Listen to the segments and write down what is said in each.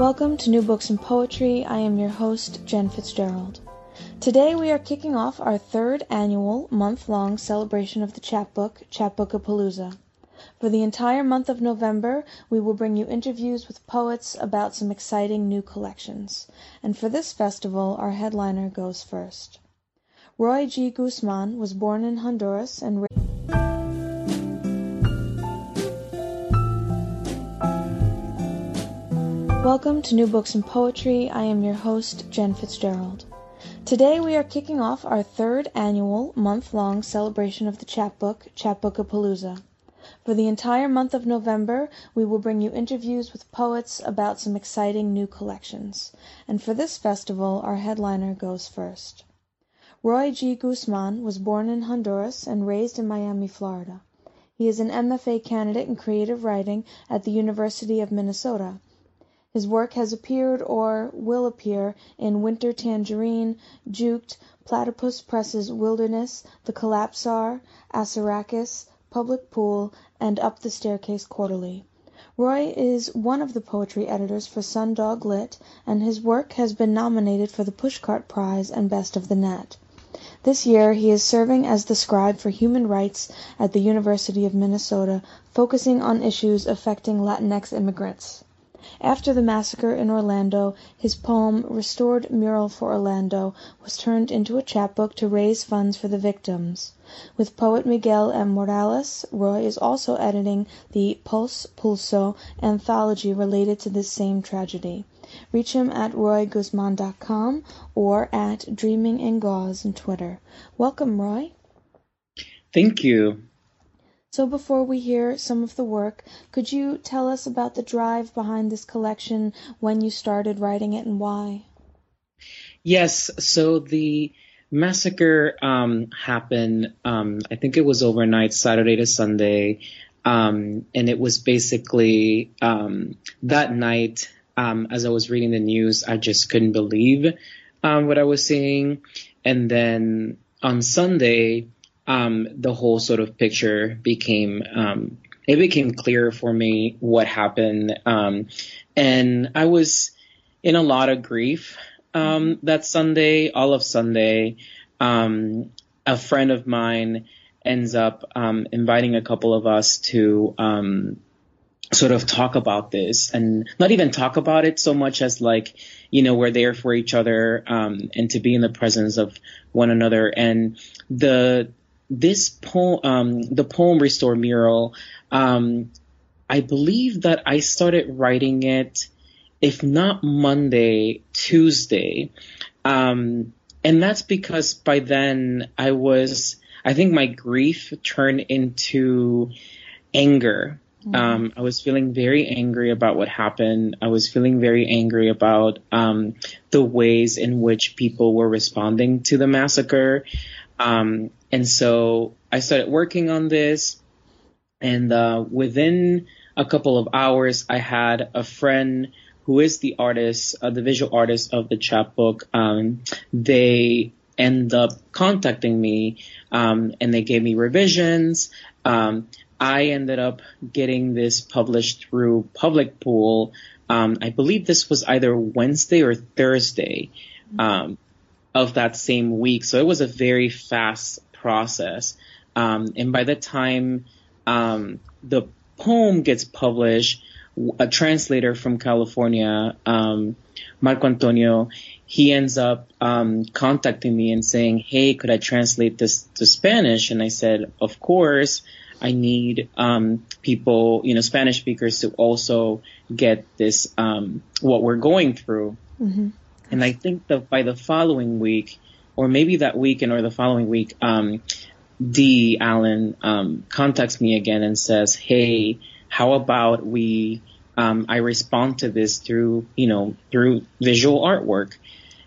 Welcome to New Books and Poetry. I am your host, Jen Fitzgerald. Today we are kicking off our third annual month-long celebration of the chapbook, Chapbookapalooza. For the entire month of November, we will bring you interviews with poets about some exciting new collections. And for this festival, our headliner goes first. Roy G. Guzman was born in Honduras and Welcome to New Books and Poetry. I am your host, Jen Fitzgerald. Today we are kicking off our third annual month-long celebration of the chapbook, Chapbookapalooza. For the entire month of November, we will bring you interviews with poets about some exciting new collections. And for this festival, our headliner goes first. Roy G. Guzman was born in Honduras and raised in Miami, Florida. He is an MFA candidate in creative writing at the University of Minnesota. His work has appeared or will appear in Winter Tangerine, Juked, Platypus Press's Wildness, The Collapsar, Assaracus, Public Pool, and Up the Staircase Quarterly. Roy is one of the poetry editors for Sundog Lit, and his work has been nominated for the Pushcart Prize and Best of the Net. This year he is serving as the scribe for human rights at the University of Minnesota, focusing on issues affecting Latinx immigrants. After the massacre in Orlando, his poem "Restored Mural for Orlando" was turned into a chapbook to raise funds for the victims. With poet Miguel M. Morales, Roy is also editing the Pulse Pulso anthology related to this same tragedy. Reach him at royguzman.com or at Dreaming in Gauze on Twitter. Welcome, Roy. Thank you. So before we hear some of the work, could you tell us about the drive behind this collection, when you started writing it, and why? Yes, so the massacre um, happened, um, I think it was overnight, Saturday to Sunday. Um, and it was basically um, that night, um, as I was reading the news, I just couldn't believe um, what I was seeing. And then on Sunday, um, the whole sort of picture became um, it became clear for me what happened, um, and I was in a lot of grief um, that Sunday, all of Sunday. Um, a friend of mine ends up um, inviting a couple of us to sort of talk about this and not even talk about it so much as like you know we're there for each other um, and to be in the presence of one another and the this poem, um, the poem Restore Mural, um, I believe that I started writing it, if not Monday, Tuesday. Um, and that's because by then I was, I think my grief turned into anger. Mm-hmm. Um, I was feeling very angry about what happened. I was feeling very angry about um, the ways in which people were responding to the massacre. Um, and so I started working on this, and uh, within a couple of hours, I had a friend who is the artist, uh, the visual artist of the chapbook. Um, they end up contacting me, um, and they gave me revisions. Um, I ended up getting this published through Public Pool. Um, I believe this was either Wednesday or Thursday. Um, of that same week. So it was a very fast process. Um, and by the time um, the poem gets published, a translator from California, um, Marco Antonio, he ends up um, contacting me and saying, "Hey, could I translate this to Spanish?" And I said, "Of course." I need um, people, you know, Spanish speakers to also get this um, what we're going through. Mm-hmm. And I think that by the following week, or maybe that weekend or the following week, um, D. Allen um, contacts me again and says, "Hey, how about we, um, I respond to this through, you know, through visual artwork.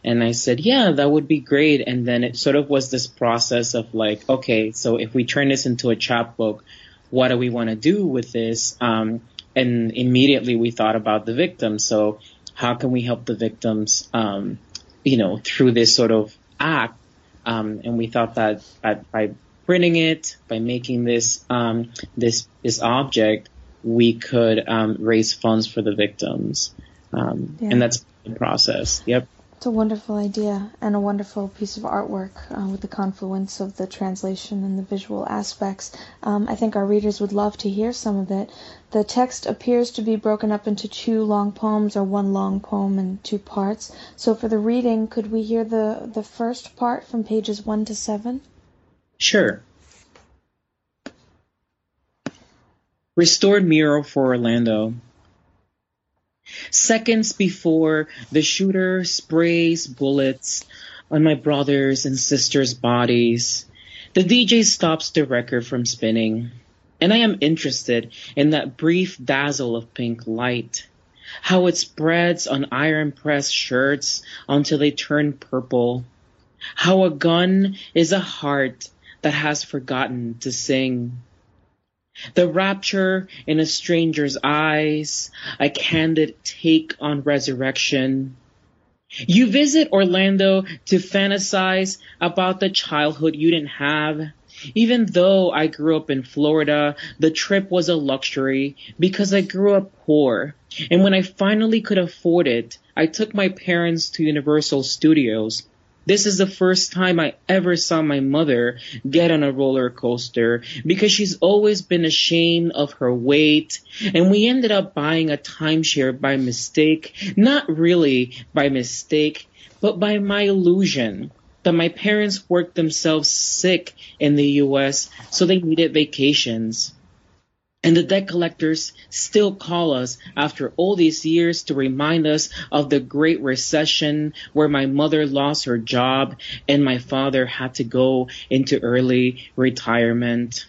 And I said, yeah, that would be great. And then it sort of was this process of like, okay, so if we turn this into a chapbook, what do we want to do with this? Um, and immediately we thought about the victims. So how can we help the victims, um, you know, through this sort of act? Um, and we thought that by printing it, by making this, um, this, this object, we could, um, raise funds for the victims. Um, yeah. and that's the process. Yep. It's a wonderful idea and a wonderful piece of artwork uh, with the confluence of the translation and the visual aspects. Um, I think our readers would love to hear some of it. The text appears to be broken up into two long poems or one long poem in two parts. So for the reading, could we hear the, the first part from pages 1 to 7? Sure. Restored mural for Orlando. Seconds before the shooter sprays bullets on my brothers and sisters' bodies, the DJ stops the record from spinning, and I am interested in that brief dazzle of pink light, how it spreads on iron pressed shirts until they turn purple, how a gun is a heart that has forgotten to sing. The rapture in a stranger's eyes, a candid take on resurrection. You visit Orlando to fantasize about the childhood you didn't have. Even though I grew up in Florida, the trip was a luxury because I grew up poor. And when I finally could afford it, I took my parents to Universal Studios this is the first time I ever saw my mother get on a roller coaster because she's always been ashamed of her weight. And we ended up buying a timeshare by mistake. Not really by mistake, but by my illusion that my parents worked themselves sick in the US, so they needed vacations. And the debt collectors still call us after all these years to remind us of the Great Recession where my mother lost her job and my father had to go into early retirement.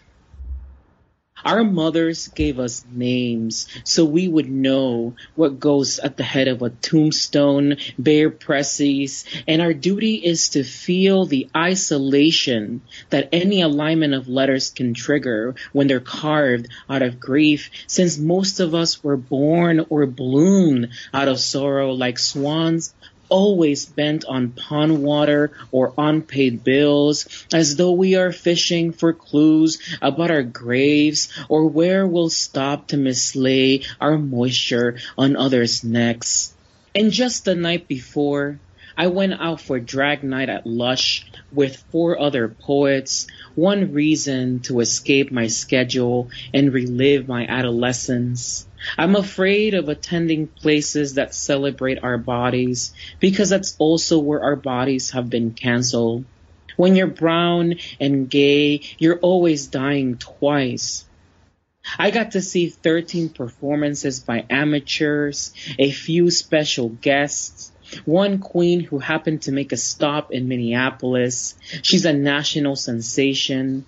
Our mothers gave us names so we would know what goes at the head of a tombstone, bare presses, and our duty is to feel the isolation that any alignment of letters can trigger when they're carved out of grief, since most of us were born or bloomed out of sorrow like swans always bent on pond water or unpaid bills, as though we are fishing for clues about our graves or where we'll stop to mislay our moisture on others' necks. And just the night before, I went out for drag night at Lush with four other poets, one reason to escape my schedule and relive my adolescence. I'm afraid of attending places that celebrate our bodies because that's also where our bodies have been canceled. When you're brown and gay, you're always dying twice. I got to see 13 performances by amateurs, a few special guests, one queen who happened to make a stop in Minneapolis. She's a national sensation.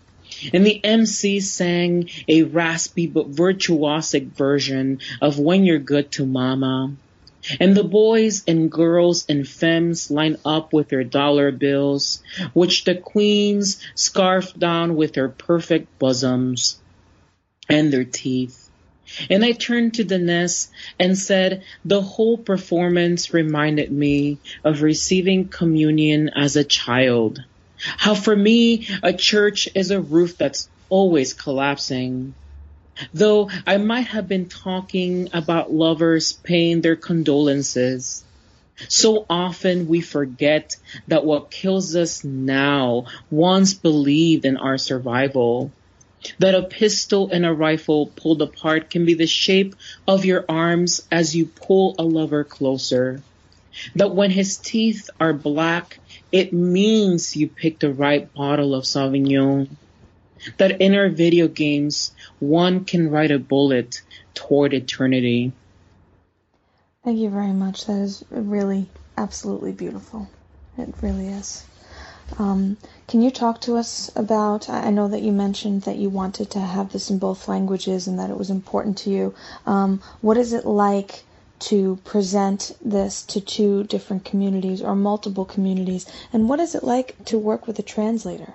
And the MC sang a raspy but virtuosic version of When You're Good to Mama. And the boys and girls and femmes line up with their dollar bills, which the queens scarf down with their perfect bosoms and their teeth. And I turned to Dennis and said, the whole performance reminded me of receiving communion as a child. How for me, a church is a roof that's always collapsing. Though I might have been talking about lovers paying their condolences. So often we forget that what kills us now once believed in our survival. That a pistol and a rifle pulled apart can be the shape of your arms as you pull a lover closer. That when his teeth are black, it means you picked the right bottle of Sauvignon. That in our video games, one can write a bullet toward eternity. Thank you very much. That is really absolutely beautiful. It really is. Um, can you talk to us about? I know that you mentioned that you wanted to have this in both languages and that it was important to you. Um, what is it like to present this to two different communities or multiple communities? And what is it like to work with a translator?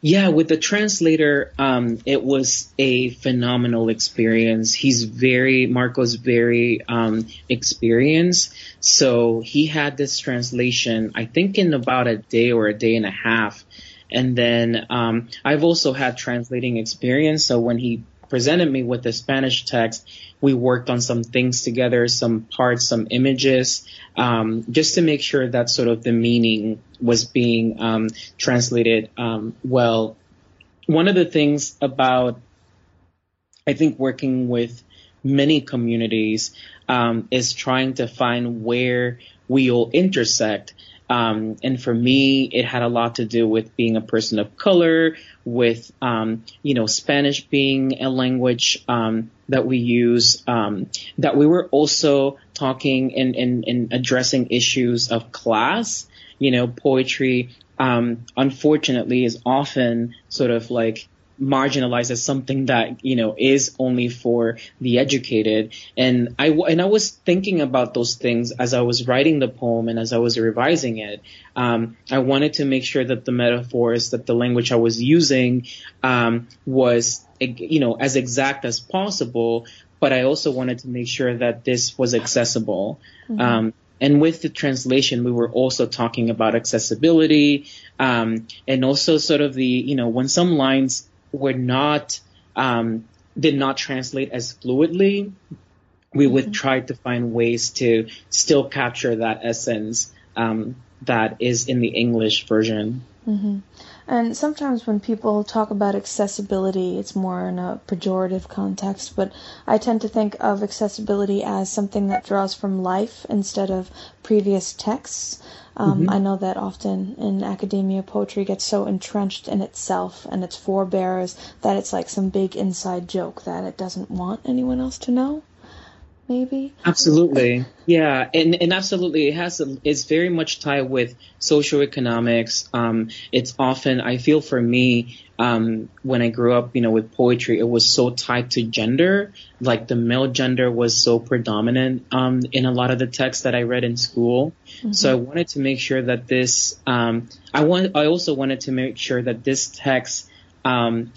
Yeah, with the translator, um, it was a phenomenal experience. He's very, Marco's very um, experienced. So he had this translation, I think in about a day or a day and a half. And then um, I've also had translating experience. So when he presented me with the Spanish text, we worked on some things together, some parts, some images, um, just to make sure that sort of the meaning was being um, translated um, well. One of the things about, I think, working with many communities um, is trying to find where we all intersect. Um, and for me, it had a lot to do with being a person of color, with um, you know Spanish being a language um, that we use, um, that we were also talking and, and, and addressing issues of class. You know, poetry, um, unfortunately, is often sort of like marginalized as something that you know is only for the educated. And i and i was thinking about those things as i was writing the poem and as i was revising it. Um, i wanted to make sure that the metaphors that the language i was using um, was you know as exact as possible but i also wanted to make sure that this was accessible. Mm-hmm. um, and with the translation, we were also talking about accessibility, um, and also sort of the, you know, when some lines were not um, did not translate as fluidly, we would mm-hmm. try to find ways to still capture that essence um, that is in the English version. Mm-hmm. And sometimes when people talk about accessibility, it's more in a pejorative context, but I tend to think of accessibility as something that draws from life instead of previous texts. Um, mm-hmm. I know that often in academia, poetry gets so entrenched in itself and its forebears that it's like some big inside joke that it doesn't want anyone else to know maybe? Absolutely. Yeah and and absolutely it has a, it's very much tied with socioeconomics um it's often i feel for me um when i grew up you know with poetry it was so tied to gender. Like the male gender was so predominant um in a lot of the texts that i read in school. Mm-hmm. so i wanted to make sure that this um i want i also wanted to make sure that this text um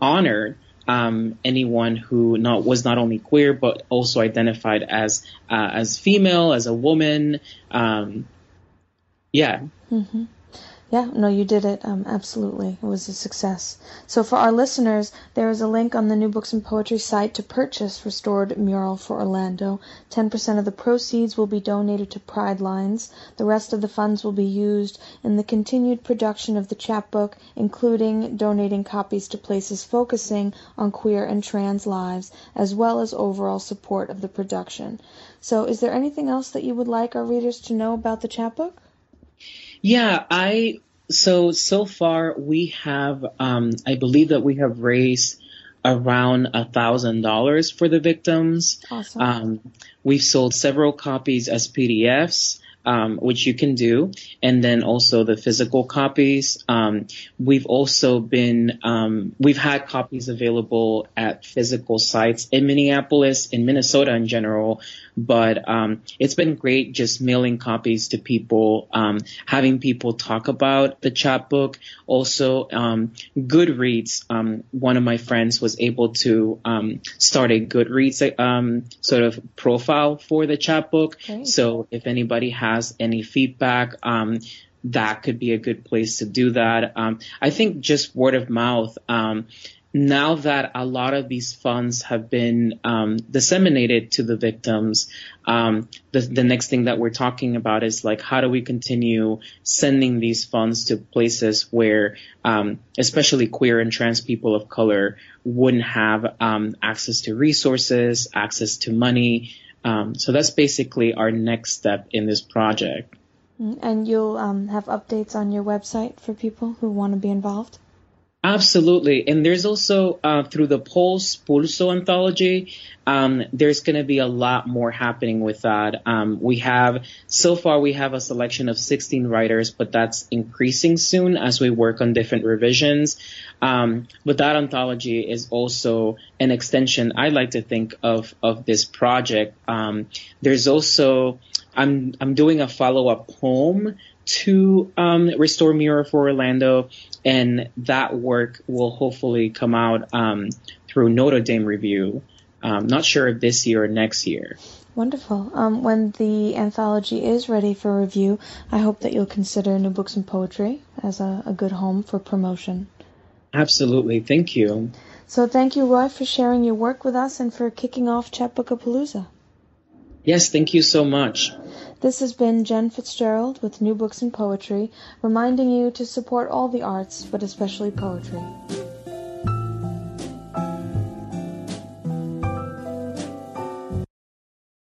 honored um, anyone who not was not only queer but also identified as uh, as female, as a woman. Um, yeah. Mm-hmm. Yeah, no, you did it. Um, absolutely. It was a success. So, for our listeners, there is a link on the New Books and Poetry site to purchase Restored Mural for Orlando. 10% of the proceeds will be donated to Pride Lines. The rest of the funds will be used in the continued production of the chapbook, including donating copies to places focusing on queer and trans lives, as well as overall support of the production. So, is there anything else that you would like our readers to know about the chapbook? Yeah, I so so far we have um, I believe that we have raised around a thousand dollars for the victims. Awesome. Um, we've sold several copies as PDFs um, which you can do, and then also the physical copies. Um, we've also been um, we've had copies available at physical sites in Minneapolis, in Minnesota in general, but um, it's been great just mailing copies to people, um, having people talk about the chapbook. Also, um, Goodreads. one of my friends was able to start a Goodreads sort of profile for the chapbook. Great. So if anybody has has any feedback, um, that could be a good place to do that. Um, I think just word of mouth. Um, now that a lot of these funds have been um, disseminated to the victims, um, the, the, next thing that we're talking about is like how do we continue sending these funds to places where, um, especially queer and trans people of color, wouldn't have um, access to resources, access to money, um, so that's basically our next step in this project. Mm, and you'll um, have updates on your website for people who want to be involved? Absolutely. And there's also, uh, through the Pulse Pulso anthology, um, there's going to be a lot more happening with that. Um, we have, so far, we have a selection of 16 writers, but that's increasing soon as we work on different revisions. Um, but that anthology is also an extension, I like to think, of, of this project. Um, there's also, I'm, I'm doing a follow up poem to um, Restore Mural for Orlando, and that work will hopefully come out um, through Notre Dame Review. Um, not sure if this year or next year. Wonderful. Um, when the anthology is ready for review, I hope that you'll consider New Books and Poetry as a, a good home for promotion. Absolutely. Thank you. So thank you, Roy, for sharing your work with us and for kicking off Chapbookapalooza. Yes, thank you so much. This has been Jen Fitzgerald with New Books and Poetry, reminding you to support all the arts, but especially poetry.